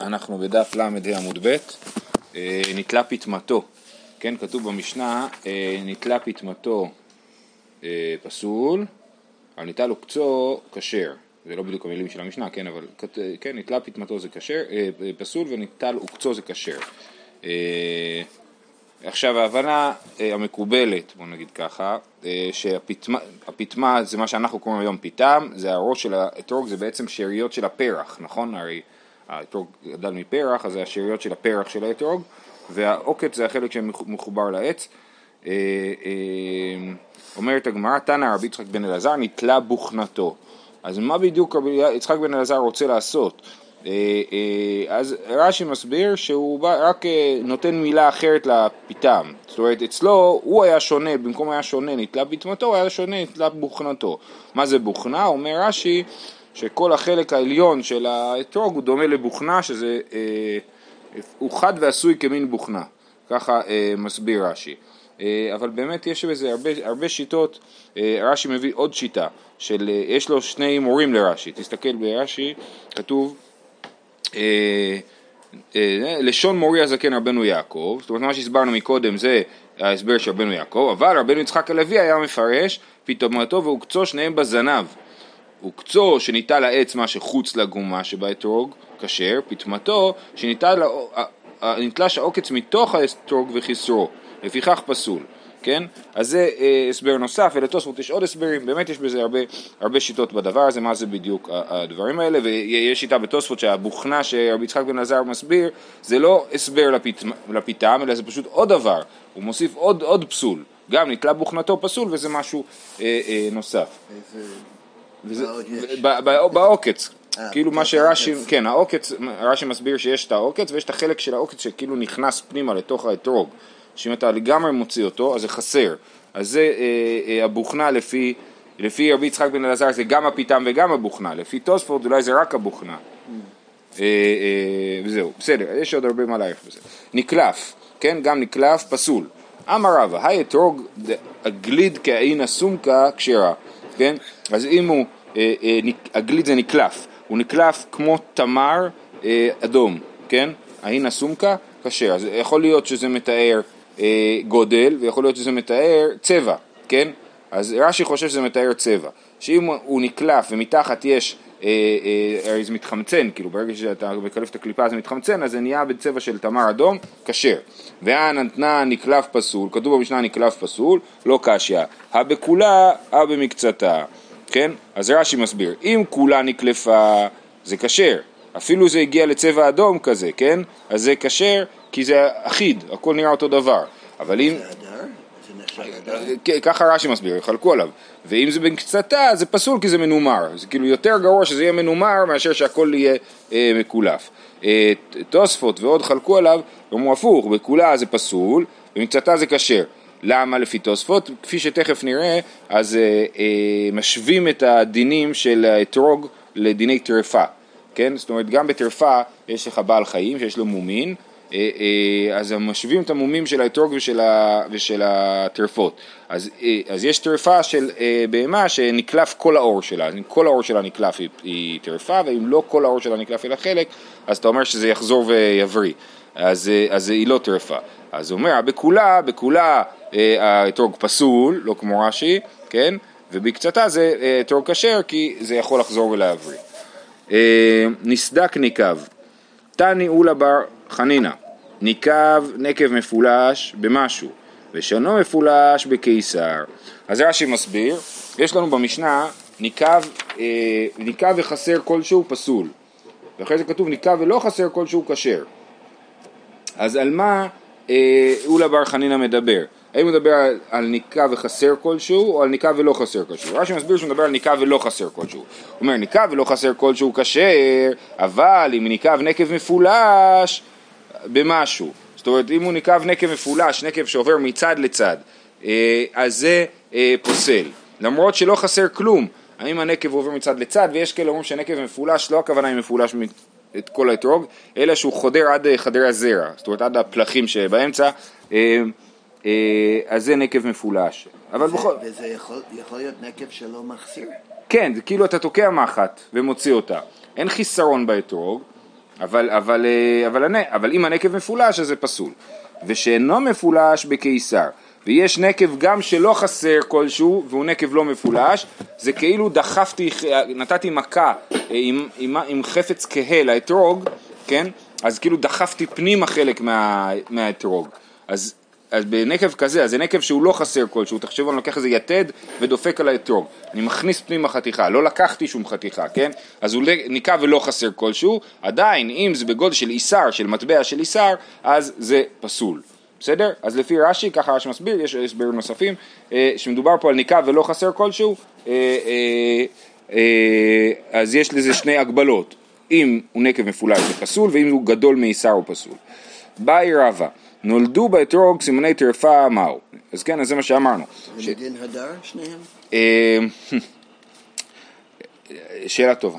אנחנו בדף ל"ה עמוד ב', אה, נתלה פטמתו, כן, כתוב במשנה, אה, נתלה פטמתו אה, פסול, אבל ניטל עוקצו כשר, זה לא בדיוק המילים של המשנה, כן, אבל כן, נתלה פטמתו זה כשר, פסול וניטל עוקצו זה כשר. עכשיו ההבנה המקובלת, בוא נגיד ככה, שהפטמה זה מה שאנחנו קוראים היום פיתם, זה הראש של האתרוג, זה בעצם שאריות של הפרח, נכון? הרי האתרוג גדל מפרח, אז זה השאריות של הפרח של האתרוג, והעוקץ זה החלק שמחובר לעץ. אה, אה, אומרת הגמרא, תנא רבי יצחק בן אלעזר נתלה בוכנתו. אז מה בדיוק רבי יצחק בן אלעזר רוצה לעשות? אה, אז רש"י מסביר שהוא רק נותן מילה אחרת לפיתם. זאת אומרת, אצלו הוא היה שונה, במקום היה שונה נתלה בטמתו, הוא היה שונה נתלה בוכנתו. מה זה בוכנה? אומר רש"י שכל החלק העליון של האתרוג הוא דומה לבוכנה, שזה, אה, הוא חד ועשוי כמין בוכנה, ככה אה, מסביר רש"י. אה, אבל באמת יש בזה הרבה, הרבה שיטות, רש"י מביא עוד שיטה, של, יש לו שני מורים לרש"י, תסתכל ברש"י, כתוב לשון מורי הזקן רבנו יעקב, זאת אומרת מה שהסברנו מקודם זה ההסבר של רבנו יעקב, אבל רבנו יצחק הלוי היה מפרש פתאומתו ועוקצו שניהם בזנב וקצו שניטל העץ מה שחוץ לגומה שבאתרוג, כשר, פטמתו שניטל נתלש העוקץ מתוך האתרוג וכיסרו, לפיכך פסול, כן? אז זה אה, הסבר נוסף, ולתוספות יש עוד הסברים, באמת יש בזה הרבה, הרבה שיטות בדבר הזה, מה זה בדיוק הדברים האלה, ויש שיטה בתוספות שהבוכנה שרבי יצחק בן עזר מסביר, זה לא הסבר לפת, לפיתם, אלא זה פשוט עוד דבר, הוא מוסיף עוד, עוד פסול, גם נתלה בוכנתו פסול וזה משהו אה, אה, נוסף. איזה... בעוקץ, אה, כאילו מה שרש"י, כן, העוקץ, רש"י מסביר שיש את העוקץ ויש את החלק של העוקץ שכאילו נכנס פנימה לתוך האתרוג, שאם אתה לגמרי מוציא אותו אז זה חסר, אז זה אה, אה, הבוכנה לפי, לפי רבי יצחק בן אלעזר זה גם הפיתם וגם הבוכנה, לפי תוספות אולי זה רק הבוכנה, וזהו, בסדר, יש עוד הרבה מה להעריך בזה. נקלף, כן, גם נקלף פסול, אמר רבא, היי אתרוג הגליד כעין הסומקה כשרה, כן, אז אם הוא, אה, אה, הגליד זה נקלף, הוא נקלף כמו תמר אה, אדום, כן? ההין הסומקה כשר, אז יכול להיות שזה מתאר גודל ויכול להיות שזה מתאר צבע, כן? אז רש"י חושב שזה מתאר צבע, שאם הוא נקלף ומתחת יש, הרי זה מתחמצן, כאילו ברגע שאתה מקלף את הקליפה זה מתחמצן, אז זה נהיה בצבע של תמר אדום, כשר. והנתנה נקלף פסול, כתוב במשנה נקלף פסול, לא קשיא, הבכולה, הבמקצתה. כן? אז רש"י מסביר, אם כולה נקלפה זה כשר, אפילו זה הגיע לצבע אדום כזה, כן? אז זה כשר כי זה אחיד, הכל נראה אותו דבר. אבל אם... ככה רש"י מסביר, יחלקו עליו. ואם זה בקצתה זה פסול כי זה מנומר. זה כאילו יותר גרוע שזה יהיה מנומר מאשר שהכל יהיה אה, מקולף. אה, תוספות ועוד חלקו עליו, אמרו הפוך, בכולה זה פסול, ומקצתה זה כשר. למה לפי תוספות? כפי שתכף נראה, אז אה, אה, משווים את הדינים של האתרוג לדיני טרפה, כן? זאת אומרת, גם בטרפה יש לך בעל חיים שיש לו מומין, אה, אה, אז משווים את המומים של האתרוג ושל, ה, ושל הטרפות. אז, אה, אז יש טרפה של אה, בהמה שנקלף כל האור שלה, אם כל האור שלה נקלף היא, היא טרפה, ואם לא כל האור שלה נקלף אלא חלק, אז אתה אומר שזה יחזור ויבריא, אז, אה, אז היא לא טרפה. אז הוא אומר, בכולה, בכולה האתרוג פסול, לא כמו רש"י, כן? ובקצתה זה אה, אתרוג כשר כי זה יכול לחזור ולהבריא. אה, נסדק ניקב, תני אולה בר חנינא, ניקב נקב מפולש במשהו, ושונו מפולש בקיסר. אז רש"י מסביר, יש לנו במשנה ניקב, ניקב וחסר כלשהו פסול, ואחרי זה כתוב ניקב ולא חסר כלשהו כשר. אז על מה אולה בר חנינא מדבר? האם הוא מדבר על, על ניקה וחסר כלשהו, או על ניקה ולא חסר כלשהו? רש"י מסביר שהוא מדבר על ניקה ולא חסר כלשהו. הוא אומר ניקה ולא חסר כלשהו כשר, אבל אם ניקב נקב מפולש במשהו. זאת אומרת, אם הוא ניקב נקב מפולש, נקב שעובר מצד לצד, אה, אז זה אה, פוסל. למרות שלא חסר כלום. האם הנקב עובר מצד לצד, ויש כאלה אומרים שהנקב מפולש, לא הכוונה היא מפולש את כל האתרוג, אלא שהוא חודר עד חדר הזרע, זאת אומרת עד הפלחים שבאמצע. אה, אז זה נקב מפולש. אבל בכל... וזה יכול, יכול להיות נקב שלא מחסיר? כן, זה כאילו אתה תוקע מחט ומוציא אותה. אין חיסרון באתרוג, אבל, אבל, אה, אבל, הנ- אבל אם הנקב מפולש אז זה פסול. ושאינו מפולש בקיסר, ויש נקב גם שלא חסר כלשהו והוא נקב לא מפולש, זה כאילו דחפתי, נתתי מכה אה, עם, עם, עם חפץ כהה לאתרוג, כן? אז כאילו דחפתי פנימה חלק מה, מהאתרוג. אז, אז בנקב כזה, אז זה נקב שהוא לא חסר כלשהו, תחשבו, אני לוקח איזה יתד ודופק על האתרוג. אני מכניס פנימה חתיכה, לא לקחתי שום חתיכה, כן? אז הוא ניקה ולא חסר כלשהו, עדיין, אם זה בגודל של איסר, של מטבע של איסר, אז זה פסול. בסדר? אז לפי רש"י, ככה רש"י מסביר, יש הסברים נוספים, אה, שמדובר פה על ניקה ולא חסר כלשהו, אה, אה, אה, אז יש לזה שני הגבלות, אם הוא נקב מפולש זה פסול, ואם הוא גדול מאיסר הוא פסול. באי רבא, נולדו באתרוג סימני טרפה מהו? אז כן, אז זה מה שאמרנו. ש- זה מדין הדר שניהם? אה, שאלה טובה,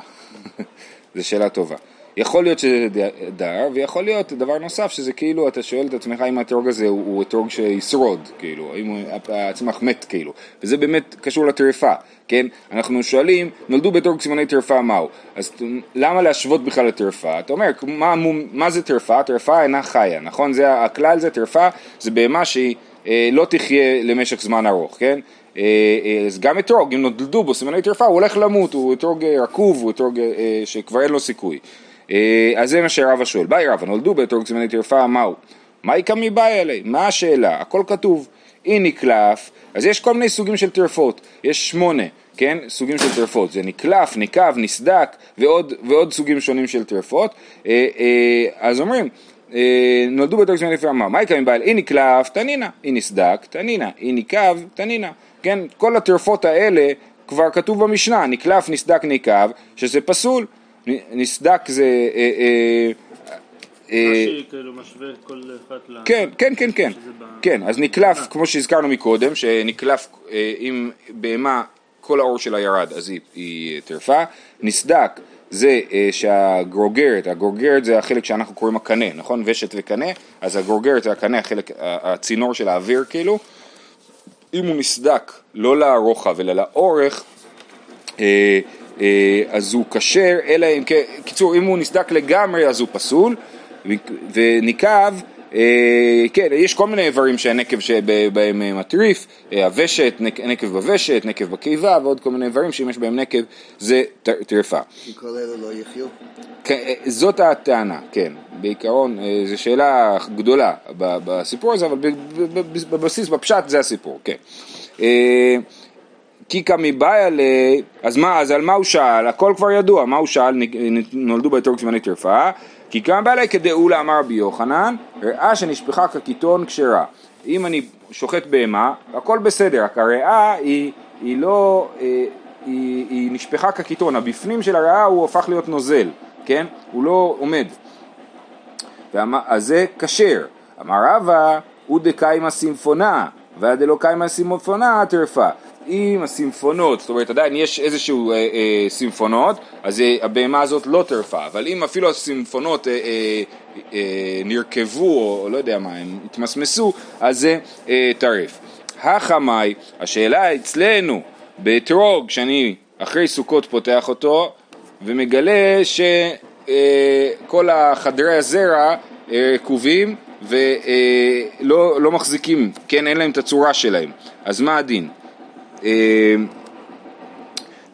זו שאלה טובה. יכול להיות שזה דר, ויכול להיות דבר נוסף, שזה כאילו, אתה שואל את עצמך אם האתרוג הזה הוא, הוא אתרוג שישרוד, כאילו, האם הצמח מת, כאילו, וזה באמת קשור לטרפה, כן? אנחנו שואלים, נולדו באתרוג סימני טרפה מהו? אז למה להשוות בכלל לטרפה? אתה אומר, מה, מה זה טרפה? טרפה אינה חיה, נכון? זה הכלל זה טרפה, זה בהמה שהיא אה, לא תחיה למשך זמן ארוך, כן? אה, אה, אז גם אתרוג, אם נולדו בו סימני טרפה, הוא הולך למות, הוא אתרוג אה, רקוב, הוא אתרוג שכבר אין לו סיכוי. אז זה מה שרבא שואל, באי רבא, נולדו באתרוג סימני טרפה, מהו? מה איכא מבאי עלי? מה השאלה? הכל כתוב. אי נקלף, אז יש כל מיני סוגים של טרפות, יש שמונה, כן? סוגים של טרפות, זה נקלף, נקב, נסדק ועוד, ועוד סוגים שונים של טרפות. אה, אה, אז אומרים, אה, נולדו בתור זמן לפי אמר, מה יקרה מבעל? אי נקלף, תנינה, אי נסדק, תנינה, אי ניקב, תנינה. כן, כל הטרפות האלה כבר כתוב במשנה, נקלף, נסדק, ניקב, שזה פסול. נסדק זה... אה, אה, כן, כן, כן, כן. שזה ב- כן, אז נקלף, כמו שהזכרנו מקודם, שנקלף אה, אם בהמה כל האור שלה ירד, אז היא, טרפה. נסדק זה אה, שהגרוגרת, הגרוגרת זה החלק שאנחנו קוראים הקנה, נכון? ושת וקנה, אז הגרוגרת זה הקנה, החלק, הצינור של האוויר כאילו. אם הוא נסדק לא לרוחב אלא לאורך, אה, אה, אז הוא כשר, אלא אם כן, קיצור, אם הוא נסדק לגמרי אז הוא פסול, וניקב, אה, כן, יש כל מיני איברים שהנקב שבהם אה, מטריף, אה, הוושת, נק- נקב בוושת, נקב בקיבה ועוד כל מיני איברים שאם יש בהם נקב זה טרפה. כל אלה לא יחיו? כן, זאת הטענה, כן. בעיקרון, זו שאלה גדולה בסיפור הזה, אבל בבסיס, בפשט זה הסיפור, כן. כי כמבעיה ל... אז מה, אז על מה הוא שאל? הכל כבר ידוע, מה הוא שאל? נולדו באתרוג זמני טרפה. כי כמה לי כדאולה אמר רבי יוחנן, ראה שנשפכה כקיטון כשרה. אם אני שוחט בהמה, הכל בסדר, רק הריאה היא, היא לא, אה, היא, היא נשפכה כקיטון, הבפנים של הריאה הוא הפך להיות נוזל, כן? הוא לא עומד. ואמר, אז זה כשר. אמר רבא, הוא דקיימא סימפונה, והדלא קיימא סימפונה טרפה. אם הסימפונות, זאת אומרת עדיין יש איזשהו אה, אה, סימפונות, אז אה, הבהמה הזאת לא טרפה, אבל אם אפילו הסימפונות אה, אה, אה, נרכבו, או לא יודע מה, הם התמסמסו, אז זה אה, טרף. החמאי, השאלה אצלנו, באתרוג, שאני אחרי סוכות פותח אותו, ומגלה שכל החדרי הזרע אה, רקובים ולא לא מחזיקים, כן, אין להם את הצורה שלהם. אז מה הדין? אה,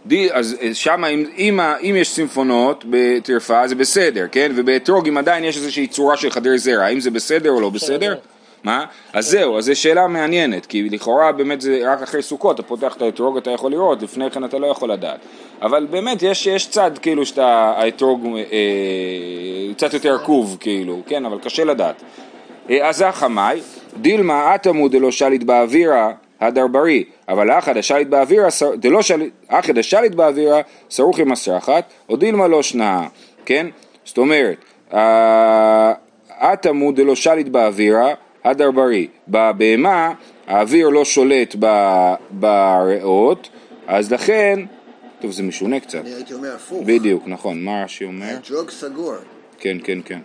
די- אז שם אם, אם, אם יש סימפונות בטרפה זה בסדר, כן? ובאתרוג אם עדיין יש איזושהי צורה של חדרי זרע, האם זה בסדר או לא בסדר? מה? אז זהו, אז זו שאלה מעניינת, כי לכאורה באמת זה רק אחרי סוכות, אתה פותח את האתרוג אתה יכול לראות, לפני כן אתה לא יכול לדעת. אבל באמת יש, יש צד כאילו שאתה, האתרוג אה, קצת יותר עקוב כאילו, כן, אבל קשה לדעת. אה, אז החמאי, דילמה אטמו דלא שליט באווירה הדרברי, אבל אחד השליט באווירה, דלא שליט, אחד השליט באווירה סרוך עם הסרחת, או דילמה לא שנאה, כן? זאת אומרת, אטמו דלא שליט באווירה הדרברי, בבהמה האוויר לא שולט בריאות, אז לכן, טוב זה משונה קצת, אני הייתי אומר הפוך. בדיוק, נכון, מה רש"י אומר? האתרוג סגור. כן, כן, כן.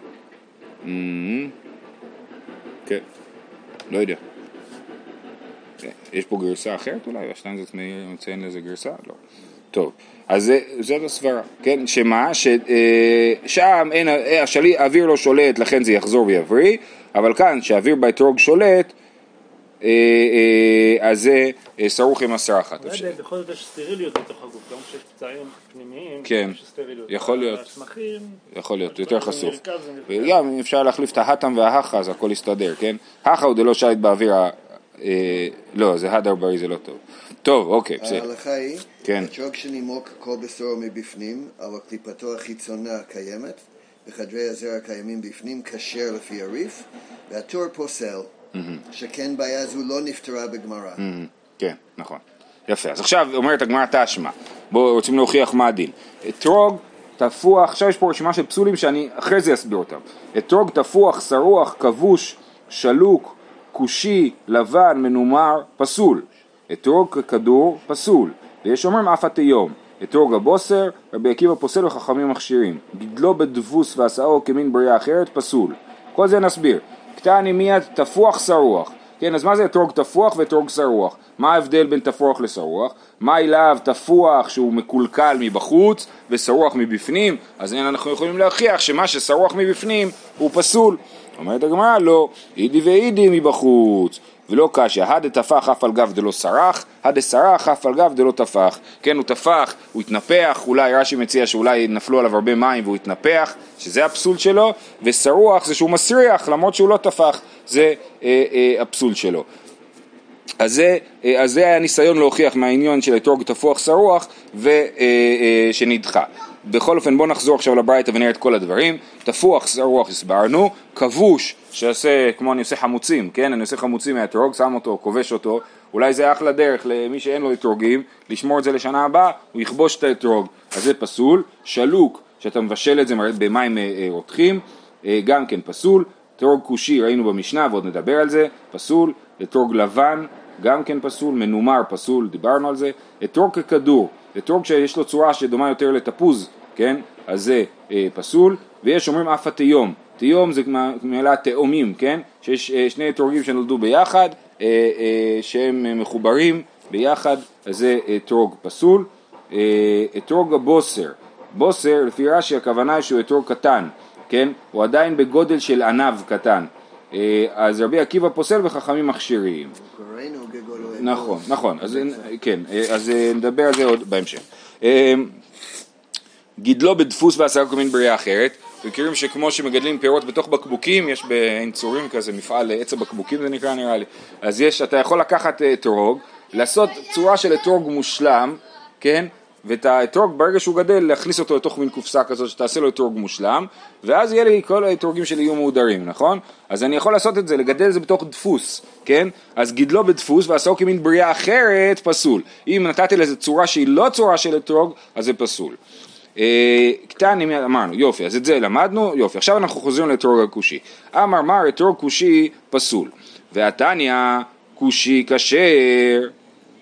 כן, לא יודע. יש פה גרסה אחרת אולי? השטיינזרץ מציין לזה גרסה? לא. טוב, אז זה, זאת הסברה, כן, שמה? ששם אין, אה, השלי, האוויר לא שולט, לכן זה יחזור ויבריא, אבל כאן, שהאוויר באתרוג שולט, אה, אה, אז זה אה, סרוך עם הסרחת. בכל זאת יש סטריליות בתוך הגוף, גם כשיש פצעים פנימיים, כן. יכול להיות. יכול להיות, יותר חשוף. וגם אם אפשר להחליף את ההתם וההכה אז הכל יסתדר, כן? הכה הוא דלא שייט באוויר, אה, לא, זה הדר בריא זה לא טוב. טוב, אוקיי, בסדר. ההלכה היא, כן. אתרוג שנימוק כל בשרו מבפנים, אבל קליפתו החיצונה קיימת, וחדרי הזרע הקיימים בפנים כשר לפי הריף, והתור פוסל, שכן בעיה זו לא נפתרה בגמרא. כן, נכון. יפה. אז עכשיו אומרת הגמרא תשמע. בואו רוצים להוכיח מה הדין. אתרוג, תפוח, עכשיו יש פה רשימה של פסולים שאני אחרי זה אסביר אותם. אתרוג, תפוח, שרוח, כבוש, שלוק, כושי, לבן, מנומר, פסול. אתרוג ככדור, פסול. ויש אומרים אף התיום. אתרוג הבוסר, רבי עקיבא פוסל וחכמים מכשירים. גידלו בדבוס ועשאו כמין בריאה אחרת, פסול. כל זה נסביר. קטני מיד תפוח שרוח. כן, אז מה זה אתרוג תפוח ואתרוג שרוח? מה ההבדל בין תפוח לשרוח? מה אליו תפוח שהוא מקולקל מבחוץ ושרוח מבפנים? אז הנה אנחנו יכולים להוכיח שמה ששרוח מבפנים הוא פסול. אומרת הגמרא לא, אידי ואידי מבחוץ. ולא קשיא, הדתפח אף על גב דלא סרח, הדסרח אף על גב דלא טפח. כן, הוא טפח, הוא התנפח, אולי רש"י מציע שאולי נפלו עליו הרבה מים והוא התנפח, שזה הפסול שלו, ושרוח זה שהוא מסריח למרות שהוא לא טפח, זה אה, אה, הפסול שלו. אז זה, אה, אז זה היה ניסיון להוכיח מהעניין של אתרוג תפוח שרוח ושנדחה. בכל אופן בואו נחזור עכשיו לברייתא ונראה את כל הדברים. תפוח שרוח הסברנו, כבוש שעושה כמו אני עושה חמוצים, כן? אני עושה חמוצים מהאתרוג, שם אותו, כובש אותו, אולי זה אחלה דרך למי שאין לו אתרוגים, לשמור את זה לשנה הבאה, הוא יכבוש את האתרוג, אז זה פסול. שלוק, שאתה מבשל את זה במים אה, אה, רותחים, אה, גם כן פסול. אתרוג כושי ראינו במשנה ועוד נדבר על זה, פסול. אתרוג לבן, גם כן פסול, מנומר פסול, דיברנו על זה, אתרוג ככדור, אתרוג שיש לו צורה שדומה יותר לתפוז, כן, אז זה אה, פסול, ויש אומרים אף התיום, תיום זה מהמילה תאומים, כן, שיש אה, שני אתרוגים שנולדו ביחד, אה, אה, שהם אה, מחוברים ביחד, אז זה אתרוג פסול, אה, אתרוג הבוסר, בוסר לפי רש"י הכוונה שהוא אתרוג קטן, כן, הוא עדיין בגודל של ענב קטן, אה, אז רבי עקיבא פוסל וחכמים מכשירים. נכון, נכון, אז כן, אז אה, נדבר על זה עוד בהמשך. אה, גידלו בדפוס ועשרה קומין בריאה אחרת, מכירים שכמו שמגדלים פירות בתוך בקבוקים, יש בעין צורים כזה, מפעל עץ הבקבוקים זה נקרא נראה לי, אז יש, אתה יכול לקחת אה, אתרוג, לעשות צורה של אתרוג מושלם, כן? ואת האתרוג ברגע שהוא גדל להכניס אותו לתוך מין קופסה כזאת שתעשה לו אתרוג מושלם ואז יהיה לי כל האתרוגים שלי יהיו מהודרים נכון? אז אני יכול לעשות את זה לגדל את זה בתוך דפוס כן? אז גידלו בדפוס ועשו כמין בריאה אחרת פסול. אם נתתי לזה צורה שהיא לא צורה של אתרוג אז זה פסול. אה, קטן אם אמרנו יופי אז את זה למדנו יופי. עכשיו אנחנו חוזרים לאתרוג הכושי. אמר מר אתרוג כושי פסול. והתניא כושי כשר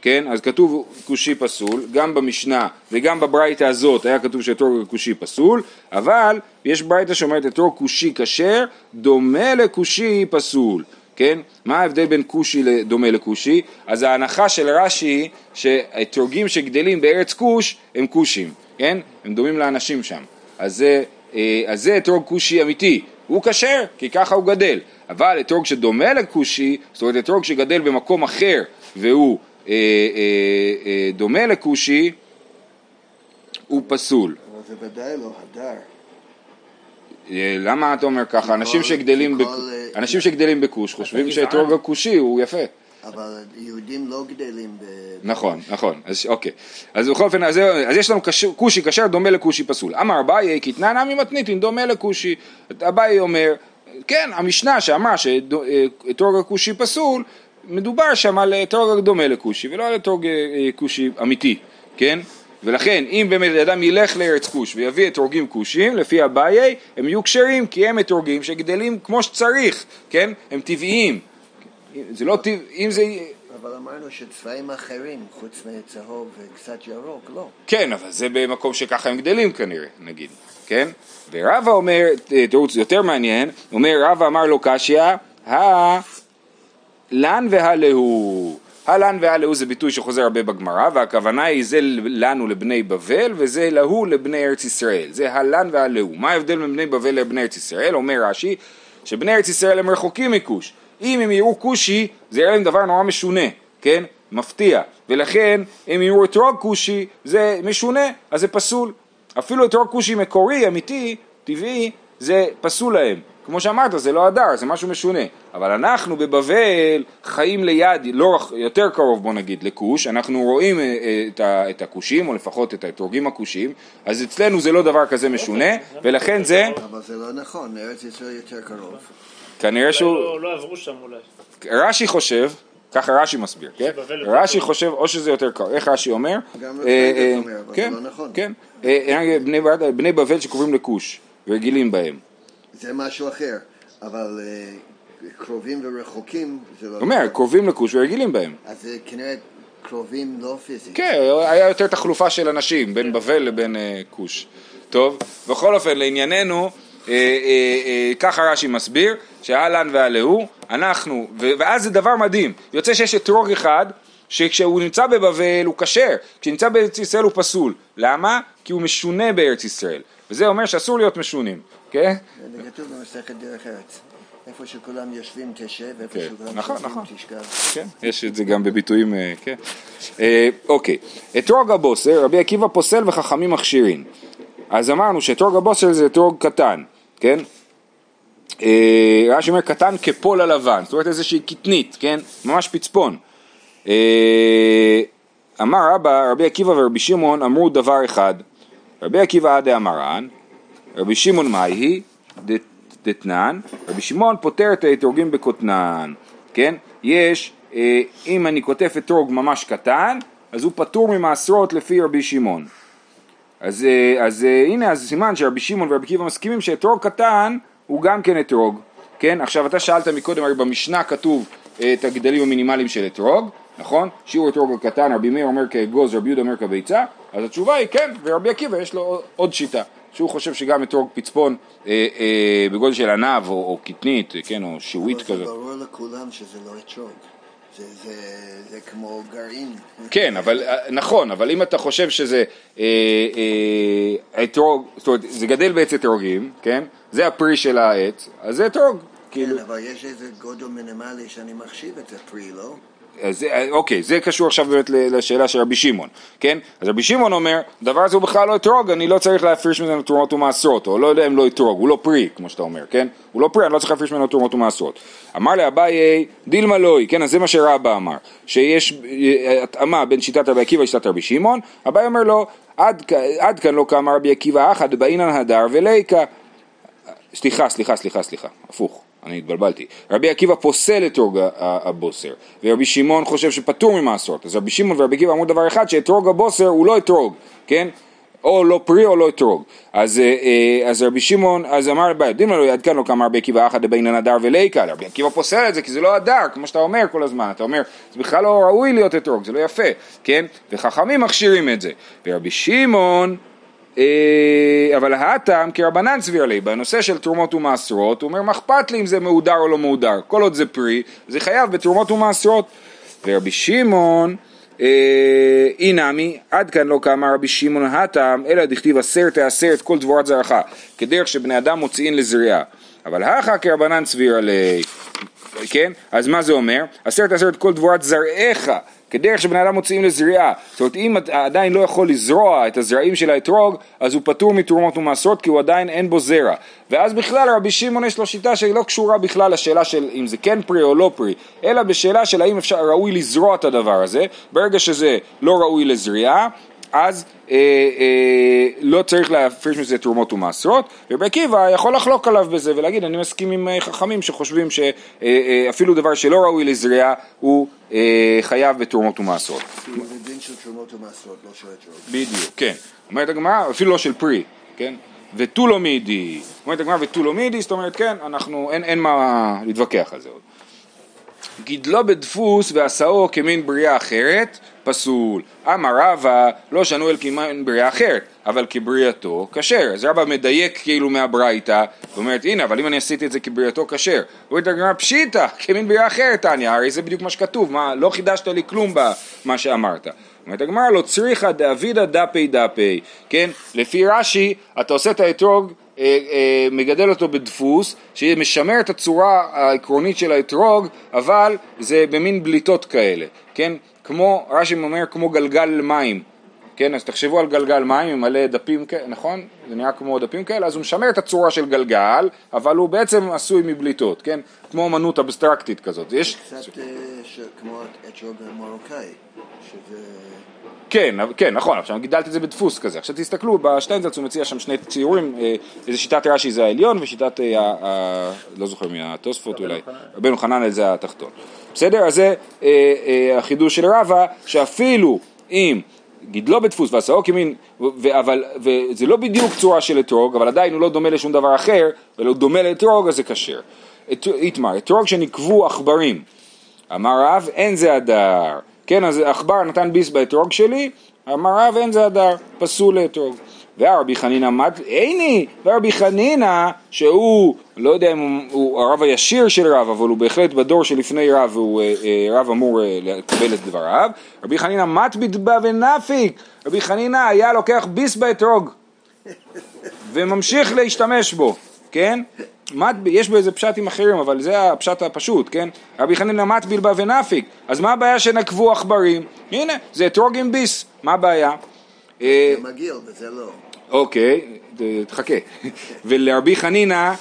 כן, אז כתוב כושי פסול, גם במשנה וגם בברייתא הזאת היה כתוב שאתרוג כושי פסול, אבל יש ברייתא שאומרת אתרוג כושי כשר, דומה לכושי פסול, כן? מה ההבדל בין כושי לדומה לכושי? אז ההנחה של רש"י היא שאתרוגים שגדלים בארץ כוש הם כושים, כן? הם דומים לאנשים שם. אז זה, אה, אז זה אתרוג כושי אמיתי, הוא כשר, כי ככה הוא גדל. אבל אתרוג שדומה לכושי, זאת אומרת אתרוג שגדל במקום אחר והוא דומה לכושי, הוא פסול. אבל זה ודאי לא הדר. אה, למה אתה אומר ככה? אנשים שגדלים, אה, אנשים שגדלים בכוש חושבים. שאתרוג הכושי הוא יפה. אבל יהודים לא גדלים ב... נכון, נכון, אז אוקיי. אז בכל אופן, אז, אז יש לנו כושי כשר דומה לכושי פסול. אמר אביי, קטנן עמי מתניתין דומה לכושי. אביי אומר, כן, המשנה שאמרה שאתרוג הכושי פסול, מדובר שם על אתרוג דומה לכושי, ולא על אתרוג אה, אה, כושי אמיתי, כן? ולכן, אם באמת אדם ילך לארץ כוש ויביא אתרוגים כושים, לפי אביי, הם יהיו כשרים, כי הם אתרוגים שגדלים כמו שצריך, כן? הם טבעיים. זה לא טבעי, אם זה... אבל אמרנו שצבעים אחרים, חוץ מצהוב וקצת ירוק, לא. כן, אבל זה במקום שככה הם גדלים כנראה, נגיד, כן? ורבא אומר, אה, תירוץ יותר מעניין, אומר רבא אמר לו קשיא, הלן והלהו, הלן והלהו זה ביטוי שחוזר הרבה בגמרא, והכוונה היא זה לנו לבני בבל, וזה להו לבני ארץ ישראל. זה הלן והלהו. מה ההבדל בין בני בבל לבני ארץ ישראל? אומר רש"י, שבני ארץ ישראל הם רחוקים מכוש. אם הם יראו כושי, זה יראה להם דבר נורא משונה, כן? מפתיע. ולכן, אם יראו אתרוג כושי, זה משונה, אז זה פסול. אפילו אתרוג כושי מקורי, אמיתי, טבעי, זה פסול להם. כמו שאמרת, זה לא הדר, זה משהו משונה. אבל אנחנו בבבל חיים ליד, לא יותר קרוב בוא נגיד לכוש, אנחנו רואים אה, אה, את, ה, את הכושים, או לפחות את האתרוגים הכושים, אז אצלנו זה לא דבר כזה משונה, ולכן זה... אבל זה לא נכון, ארץ ישראל יותר קרוב. כנראה שהוא... לא לא עברו שם אולי. רש"י חושב, ככה רש"י מסביר, כן? רש"י. חושב, או שזה יותר קרוב, איך רש"י אומר? גם אה, רבי אה, אומר, אבל זה כן, לא נכון. כן, בני בבל שקוראים לכוש, רגילים בהם. זה משהו אחר, אבל אה, קרובים ורחוקים זה לא... אומר, קרובים לכוש ורגילים בהם. אז זה כנראה קרובים לא פיזית. כן, היה יותר תחלופה של אנשים, בין בבל לבין אה, כוש. טוב, בכל אופן, לענייננו, אה, ככה רש"י מסביר, שאהלן והלהו, אנחנו, ואז זה דבר מדהים, יוצא שיש אתרוג אחד, שכשהוא נמצא בבבל הוא כשר, כשנמצא בארץ ישראל הוא פסול. למה? כי הוא משונה בארץ ישראל. וזה אומר שאסור להיות משונים, כן? זה כתוב במסכת דרך ארץ. איפה שכולם יושבים תשב, ואיפה כן, שכולם נכון, שוכבים נכון. תשכב. כן, יש את זה גם בביטויים, אה, כן. אה, אוקיי, אתרוג הבוסר, רבי עקיבא פוסל וחכמים מכשירים. אז אמרנו שאתרוג הבוסר זה אתרוג קטן, כן? אה, רש"י אומר קטן כפול הלבן, זאת אומרת איזושהי קטנית, כן? ממש פצפון. אה, אמר רבא, רבי עקיבא ורבי שמעון אמרו דבר אחד. רבי עקיבא עדי אמרן, רבי שמעון מאי דת- דתנן, רבי שמעון פוטר את האתרוגים בקוטנן, כן? יש, אה, אם אני כותב אתרוג ממש קטן, אז הוא פטור ממעשרות לפי רבי שמעון. אז, אה, אז אה, הנה, אז סימן שרבי שמעון ורבי עקיבא מסכימים שאתרוג קטן הוא גם כן אתרוג, כן? עכשיו אתה שאלת מקודם, הרי במשנה כתוב אה, את הגדלים המינימליים של אתרוג, נכון? שיעור אתרוג הקטן, רבי מאיר אומר כאגוז, רבי יהודה אומר כביצה, אז התשובה היא כן, ורבי עקיבא יש לו עוד שיטה, שהוא חושב שגם אתרוג פצפון אה, אה, בגודל של ענב או, או קטנית, אה, כן, או שווית אבל זה כזה. ברור לכולם שזה לא אתרוג. זה- זה- זה כמו גרעין. כן, אבל אה, נכון, אבל אם אתה חושב שזה אה, אה, אתרוג, זאת אומרת, זה גדל בעץ אתרוגים, כן? זה הפרי של העץ, אז זה אתרוג, כאילו. כן, אבל יש איזה גודל מינימלי שאני מחשיב את הפרי, לא? אז זה, אה, אוקיי, זה קשור עכשיו באמת לשאלה של רבי שמעון, כן? אז רבי שמעון אומר, דבר הזה הוא בכלל לא אתרוג, אני לא צריך להפריש ממנו תרומות ומעשרות, או לא יודע אם לא אתרוג, הוא לא פרי, כמו שאתה אומר, כן? הוא לא פרי, אני לא צריך להפריש ממנו תרומות ומעשרות. אמר לאביי, דילמה לוי, כן, אז זה מה שרבא אמר, שיש אה, התאמה בין שיטת רבי עקיבא לשיטת רבי שמעון, אביי אומר לו, עד, עד כאן לא קמה רבי עקיבא אחא דבעינן הדר וליקה. סליחה, סליחה, סליחה, סליחה, הפוך, אני התבלבלתי. רבי עקיבא פוסל אתרוג ה- ה- הבוסר, ורבי שמעון חושב שפטור ממעשרות. אז רבי שמעון ורבי עקיבא אמרו דבר אחד, שאתרוג הבוסר הוא לא אתרוג, כן? או לא פרי או לא אתרוג. אז, אה, אה, אז רבי שמעון, אז אמר לבעיה, יודעים לנו, עד כאן לא קם רבי עקיבא אחא דבעינן הדר וליקה. רבי עקיבא פוסל את זה כי זה לא הדר, כמו שאתה אומר כל הזמן. אתה אומר, זה בכלל לא ראוי להיות אתרוג, זה לא יפה, כן? וחכמים מכשירים את זה. ורבי שמעון... אה, אבל הטעם כרבנן סביר לי, בנושא של תרומות ומעשרות, הוא אומר מה אכפת לי אם זה מהודר או לא מהודר, כל עוד זה פרי, זה חייב בתרומות ומעשרות. ורבי שמעון, אה, אי נמי, עד כאן לא קמה רבי שמעון הטעם, אלא דכתיב עשר תעשר את כל דבורת זרעך, כדרך שבני אדם מוציאין לזריעה. אבל הכה כרבנן סביר לי, כן? אז מה זה אומר? עשרת עשרת כל דבורת זרעיך, כדרך שבני אדם מוציאים לזריעה. זאת אומרת, אם עדיין לא יכול לזרוע את הזרעים של האתרוג, אז הוא פטור מתרומות ומעשרות, כי הוא עדיין אין בו זרע. ואז בכלל רבי שמעון יש לו שיטה שהיא לא קשורה בכלל לשאלה של אם זה כן פרי או לא פרי, אלא בשאלה של האם אפשר, ראוי לזרוע את הדבר הזה. ברגע שזה לא ראוי לזריעה, אז אה, אה, לא צריך להפריש מזה תרומות ומעשרות, ורבי עקיבא יכול לחלוק עליו בזה ולהגיד אני מסכים עם אה, חכמים שחושבים שאפילו דבר שלא ראוי לזריעה הוא אה, חייב בתרומות ומעשרות. כאילו זה דין של תרומות ומעשרות, לא של אתרוג. בדיוק, כן. אומרת הגמרא, אפילו לא של פרי, כן? ותו לא מידי. אומרת הגמרא ותו לא מידי, זאת אומרת כן, אנחנו, אין, אין מה להתווכח על זה עוד. גידלו בדפוס ועשאו כמין בריאה אחרת, פסול. אמר רבא, לא שנו אל כמען בריאה אחרת, אבל כבריאתו כשר. אז רבא מדייק כאילו מהברייתא, ואומרת הנה, אבל אם אני עשיתי את זה כבריאתו כשר. אומרת הגמרא פשיטא, כמין בריאה אחרת תניא, הרי זה בדיוק מה שכתוב, מה, לא חידשת לי כלום במה שאמרת. אומרת הגמרא לא צריכה דאבידא דפי דפי, כן? לפי רש"י אתה עושה את האתרוג אה, אה, מגדל אותו בדפוס, שמשמר את הצורה העקרונית של האתרוג, אבל זה במין בליטות כאלה, כן? כמו, רש"י אומר כמו גלגל מים, כן? אז תחשבו על גלגל מים עם מלא דפים כאלה, נכון? זה נראה כמו דפים כאלה, אז הוא משמר את הצורה של גלגל, אבל הוא בעצם עשוי מבליטות, כן? כמו אמנות אבסטרקטית כזאת. יש... קצת אה, ש- כמו האתרוג המרוקאי, שזה... כן, כן, נכון, עכשיו גידלתי את זה בדפוס כזה. עכשיו תסתכלו, בשטיינזלץ הוא מציע שם שני ציורים, אה, איזה שיטת רש"י זה העליון ושיטת, אה, ה- ה- לא זוכר מי, התוספות אולי, רבנו חנן זה התחתון. בסדר? אז זה אה, אה, החידוש של רבא, שאפילו אם גידלו בדפוס ועשאו כמין, אבל, וזה לא בדיוק צורה של אתרוג, אבל עדיין הוא לא דומה לשום דבר אחר, ולא דומה לאתרוג, אז זה כשר. את- איתמר, אתרוג שנקבו עכברים. אמר רב, אין זה הדר. כן, אז עכבר נתן ביס באתרוג שלי, אמר רב, אין זה הדר, פסול לאתרוג. והרבי חנינא איני, והרבי חנינא, שהוא, לא יודע אם הוא, הוא הרב הישיר של רב, אבל הוא בהחלט בדור שלפני רב, הוא אה, אה, רב אמור אה, לקבל את דבריו. רבי חנינא מת בדבה ונפיק, רבי חנינא היה לוקח ביס באתרוג, וממשיך להשתמש בו, כן? מת, יש באיזה פשטים אחרים, אבל זה הפשט הפשוט, כן? רבי חנינא מת בלבה ונפיק, אז מה הבעיה שנקבו עכברים? הנה, זה אתרוג עם ביס, מה הבעיה? זה מגעיל וזה לא. אוקיי, תחכה. ולרבי חנינא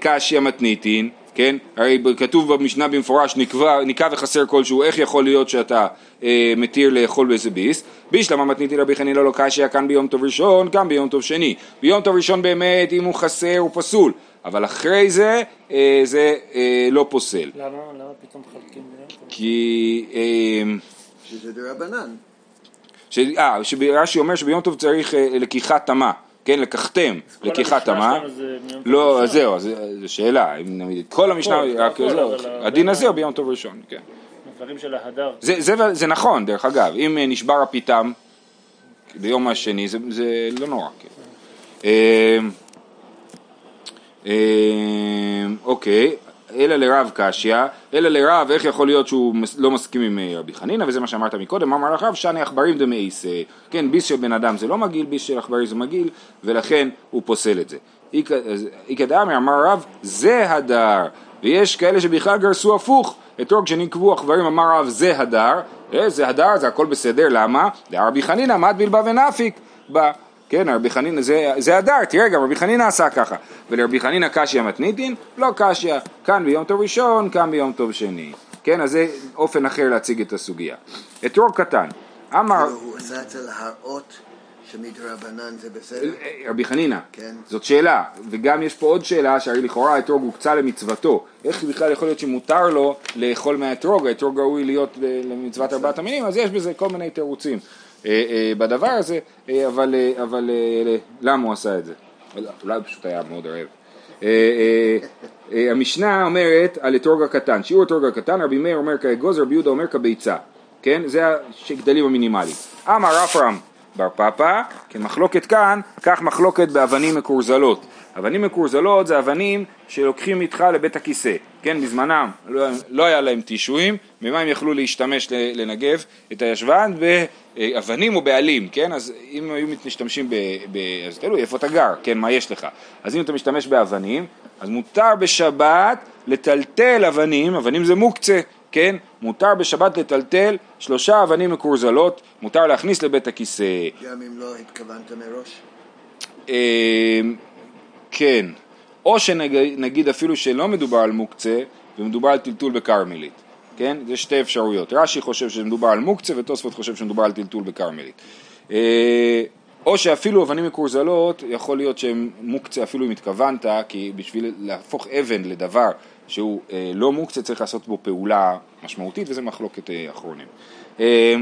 קשיא מתניתין, כן? הרי כתוב במשנה במפורש נקבע, נקע וחסר כלשהו, איך יכול להיות שאתה אה, מתיר לאכול באיזה ביס? בישלמה מתניתין רבי חנינא לא קשיא כאן ביום טוב ראשון, כאן ביום טוב שני. ביום טוב ראשון באמת, אם הוא חסר הוא פסול, אבל אחרי זה, אה, זה אה, לא פוסל. למה? למה פתאום מחלקים ביום טוב? כי... אה, שזה דרבנן. אה, שרש"י אומר שביום טוב צריך אה, לקיחת תמה, כן, לקחתם, לקיחת טוב לא, זהו, זו שאלה, אם נגיד, כל המשנה, אבל הדין הזה הוא ביום טוב ראשון, כן. דברים של ההדר. זה, זה, זה נכון, דרך אגב, אם אה, נשבר הפיתם ביום השני, זה, זה לא נורא, כן. אה, אה, אוקיי, אלא לרב קשיא, אלא לרב, איך יכול להיות שהוא לא מסכים עם אה, רבי חנינא, וזה מה שאמרת מקודם, אמר לך רב, שאני עכברים דמאיס, כן, ביס של בן אדם זה לא מגעיל, ביס של עכברים זה מגעיל, ולכן הוא פוסל את זה. איכא דאמר, אמר רב, זה הדר, ויש כאלה שבכלל גרסו הפוך, אתרוג שנקבו עכברים, אמר רב, זה הדר, אה, זה הדר, זה הכל בסדר, למה? דרבי חנינא, מת בלבה ונפיק. כן, רבי חנינא, זה, זה הדר, תראה גם רבי חנינא עשה ככה. ולרבי חנינא קשיא מתניתין, לא קשיא, כאן ביום טוב ראשון, כאן ביום טוב שני. כן, אז זה אופן אחר להציג את הסוגיה. אתרוג קטן, אמר הוא עשה את זה להראות שמדרבנן זה בסדר. רבי חנינא, כן. זאת שאלה, וגם יש פה עוד שאלה שהרי לכאורה האתרוג הוקצה למצוותו, איך בכלל יכול להיות שמותר לו לאכול מהאתרוג, האתרוג ראוי להיות ל- למצוות ארבעת המינים, אז יש בזה כל מיני תירוצים אה, אה, בדבר הזה, אה, אבל, אה, אבל אה, למה הוא עשה את זה? אולי הוא פשוט היה מאוד. אה, אה, אה, המשנה אומרת על אתרוג הקטן, שיעור אתרוג הקטן, רבי מאיר אומר כאגוז, רבי יהודה אומר כביצה, כן? זה הגדלים המינימליים. אמר רפרם בר פפא, כן מחלוקת כאן, כך מחלוקת באבנים מקורזלות. אבנים מקורזלות זה אבנים שלוקחים איתך לבית הכיסא, כן, בזמנם לא, לא היה להם טישואים, במה הם יכלו להשתמש לנגב את הישבן? באבנים או בעלים, כן, אז אם היו משתמשים ב... ב אז תלוי איפה אתה גר, כן, מה יש לך, אז אם אתה משתמש באבנים, אז מותר בשבת לטלטל אבנים, אבנים זה מוקצה, כן, מותר בשבת לטלטל שלושה אבנים מקורזלות, מותר להכניס לבית הכיסא. גם אם לא התכוונת מראש. כן, או שנגיד אפילו שלא מדובר על מוקצה ומדובר על טלטול בכרמלית, כן? זה שתי אפשרויות. רש"י חושב שמדובר על מוקצה ותוספות חושב שמדובר על טלטול בכרמלית. אה, או שאפילו אבנים מקורזלות, יכול להיות שהם מוקצה אפילו אם התכוונת, כי בשביל להפוך אבן לדבר שהוא אה, לא מוקצה צריך לעשות בו פעולה משמעותית וזה מחלוקת אה, אחרונים. אה,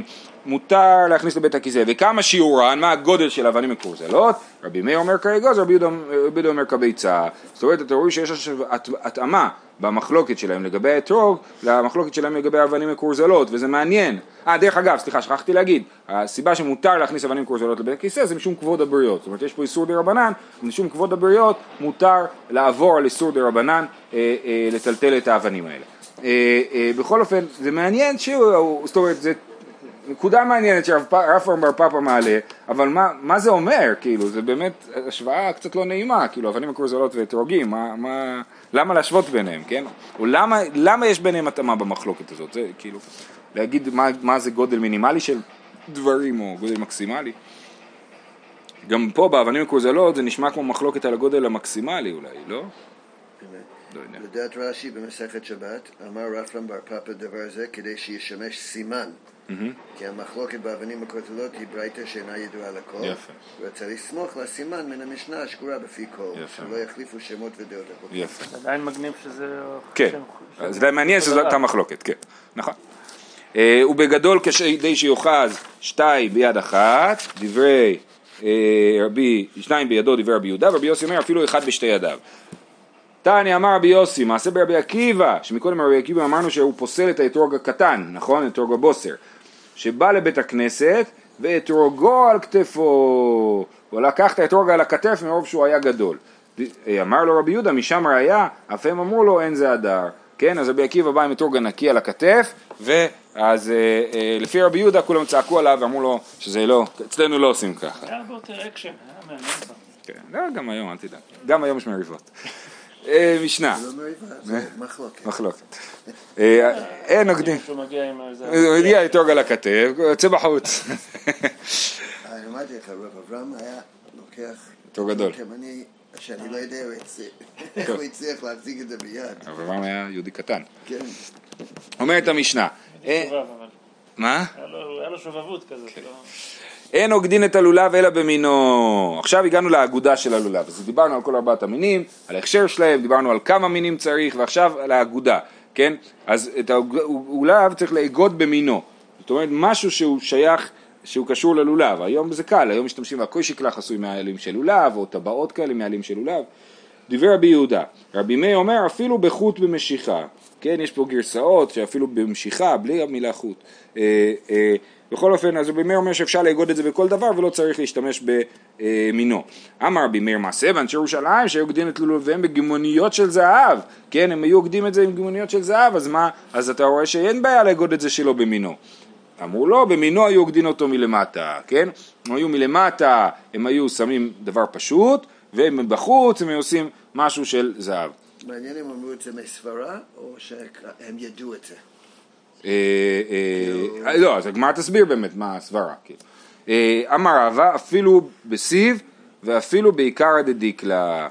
מותר להכניס לבית הכיסא, וכמה שיעורן, מה הגודל של אבנים מקורזלות, רבי מאיר אומר כרגע, רבי יהודה אומר כביצה, זאת אומרת אתם רואים שיש עכשיו הת- התאמה במחלוקת שלהם לגבי האתרוג, למחלוקת שלהם לגבי אבנים מקורזלות, וזה מעניין. אה, דרך אגב, סליחה, שכחתי להגיד, הסיבה שמותר להכניס אבנים מקורזלות לבית הכיסא זה משום כבוד הבריות, זאת אומרת יש פה איסור דה רבנן, משום כבוד הבריות מותר לעבור על איסור דה רבנן אה, אה, לטלטל את האבנים האלה. אה, אה, בכל אופן, זה מעניין שהוא, זאת אומרת, זה נקודה מעניינת שרב בר פאפא מעלה, אבל מה, מה זה אומר, כאילו, זה באמת השוואה קצת לא נעימה, כאילו, אבנים מקורזלות ואתרוגים, מה, מה, למה להשוות ביניהם, כן? או למה, למה יש ביניהם התאמה במחלוקת הזאת, זה כאילו, להגיד מה, מה זה גודל מינימלי של דברים או גודל מקסימלי. גם פה באבנים מקורזלות זה נשמע כמו מחלוקת על הגודל המקסימלי אולי, לא? לא יודע. לדעת רש"י במסכת שבת, אמר רפלם בר פאפא דבר זה כדי שישמש סימן. כי המחלוקת באבנים הכותלות היא ברייתא שאינה ידועה לכל. יפה. ורצה לסמוך לסימן מן המשנה השגורה בפי כל. יפה. שלא יחליפו שמות ודעות. יפה. עדיין מגניב שזה... כן, שם- זה מעניין שזאת הייתה מחלוקת, כן, נכון. אה, ובגדול כדי שיאחז שתיים ביד אחת, דברי אה, רבי, שניים בידו דברי רבי יהודה, ורבי יוסי אומר אפילו אחד בשתי ידיו. תניא אמר רבי יוסי, מעשה ברבי עקיבא, שמקודם רבי עקיבא אמרנו שהוא פוסל את האתרוג הקטן, נכון? אתרוג הבוסר, שבא לבית הכנסת ואתרוגו על כתפו, הוא לקח את האתרוג על הכתף מרוב שהוא היה גדול. אמר לו רבי יהודה, משם ראיה, אף הם אמרו לו אין זה הדר. כן, אז רבי עקיבא בא עם אתרוג ענקי על הכתף, ואז אה, אה, לפי רבי יהודה כולם צעקו עליו ואמרו לו שזה לא, אצלנו לא עושים ככה. היה הרבה יותר אקשן, היה מעניין. כן, לא, גם היום, אל תדאג. גם היום יש מריבות. אה, משנה, לא זה מחלוקת. אה, אין נוגדים. שהוא מגיע עם איזה... הוא הגיע אתרוג על הכתף, יוצא בחוץ. אני אמרתי לך, רב אברהם היה לוקח... אתרוג גדול. שאני לא יודע איך הוא הצליח להחזיק את זה ביד. אברהם היה יהודי קטן. כן. אומרת המשנה, אה. מה? היה לו- היה לו שובבות כזאת. אין עוגדין את הלולב אלא במינו. עכשיו הגענו לאגודה של הלולב. אז דיברנו על כל ארבעת המינים, על ההכשר שלהם, דיברנו על כמה מינים צריך, ועכשיו על האגודה, כן? אז את הלולב צריך לאגוד במינו. זאת אומרת, משהו שהוא שייך, שהוא קשור ללולב. היום זה קל, היום משתמשים, שקלח עשוי מהעלים של לולב, או טבעות כאלה מהעלים של לולב. דברי רבי יהודה, רבי מאיר אומר אפילו בחוט במשיכה, כן, יש פה גרסאות שאפילו במשיכה, בלי המילה חוט. אה, אה, בכל אופן, אז רבי מאיר אומר שאפשר לאגוד את זה בכל דבר ולא צריך להשתמש במינו. אמר רבי מאיר מעשה באנשי ירושלים שהיו אוגדים את לולביהם בגמוניות של זהב, כן, הם היו אוגדים את זה עם גמוניות של זהב, אז מה, אז אתה רואה שאין בעיה לאגוד את זה שלא במינו. אמרו לא, במינו היו אוגדין אותו מלמטה, כן? הם היו מלמטה, הם היו שמים דבר פשוט, ומבחוץ הם היו עושים משהו של זהב. מעניין אם אמרו את זה מסברה, או שהם ידעו את זה. אה, אה, לא, אז הגמרא תסביר באמת מה הסברה. כאילו. אה, אמר רבא, אפילו בסיב ואפילו בעיקרא דדיקלה,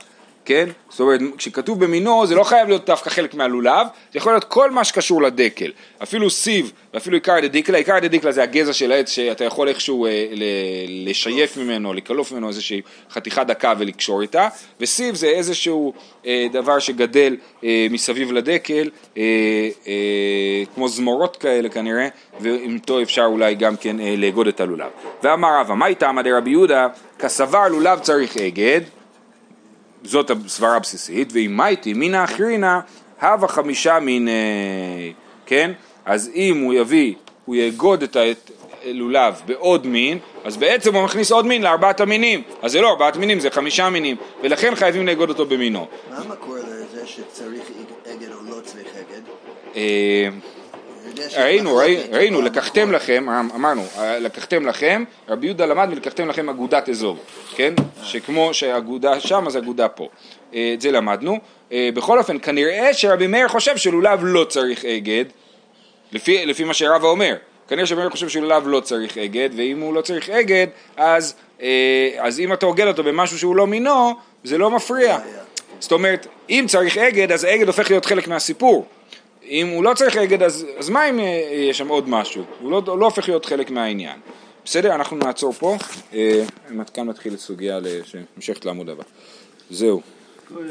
כן? זאת אומרת, כשכתוב במינו זה לא חייב להיות דווקא חלק מהלולב, זה יכול להיות כל מה שקשור לדקל. אפילו סיב ואפילו עיקרא דדיקלה, עיקרא דדיקלה זה הגזע של העץ שאתה יכול איכשהו אה, ל- לשייף ממנו, לקלוף ממנו איזושהי חתיכה דקה ולקשור איתה, וסיב זה איזשהו אה, דבר שגדל אה, מסביב לדקל, אה, אה, כמו זמורות כאלה כנראה, ואיתו אפשר אולי גם כן אה, לאגוד את הלולב. ואמר רבא, מה איתם עדי רבי יהודה? כסבר לולב צריך אגד, זאת הסברה הבסיסית, ואם מייטי מינא אחרינא הווה חמישה מיני, כן? אז אם הוא יביא, הוא יאגוד את הלולב בעוד מין, אז בעצם הוא מכניס עוד מין לארבעת המינים, אז זה לא ארבעת מינים, זה חמישה מינים, ולכן חייבים לאגוד אותו במינו. מה המקור לזה שצריך אגד או לא צריך אגד? אה, אני יודע שיש ראינו, ראינו, לקחתם לכם, אמרנו, אה, לקחתם לכם, רבי יהודה למד ולקחתם לכם אגודת אזוב, כן? שכמו שהאגודה שם, אז אגודה פה. אה, את זה למדנו. אה, בכל אופן, כנראה שרבי מאיר חושב שלולב לא צריך אגד, לפי, לפי מה שרבא אומר. כנראה שרבי מאיר חושב שלולב לא צריך אגד, ואם הוא לא צריך אגד, אז, אה, אז אם אתה אוגד אותו במשהו שהוא לא מינו, זה לא מפריע. זאת אומרת, אם צריך אגד, אז האגד הופך להיות חלק מהסיפור. אם הוא לא צריך אגד, אז, אז מה אם אה, יש שם עוד משהו? הוא לא, לא הופך להיות חלק מהעניין. בסדר, אנחנו נעצור פה. אה, כאן מתחיל סוגיה שנמשכת לעמוד הבא. זהו.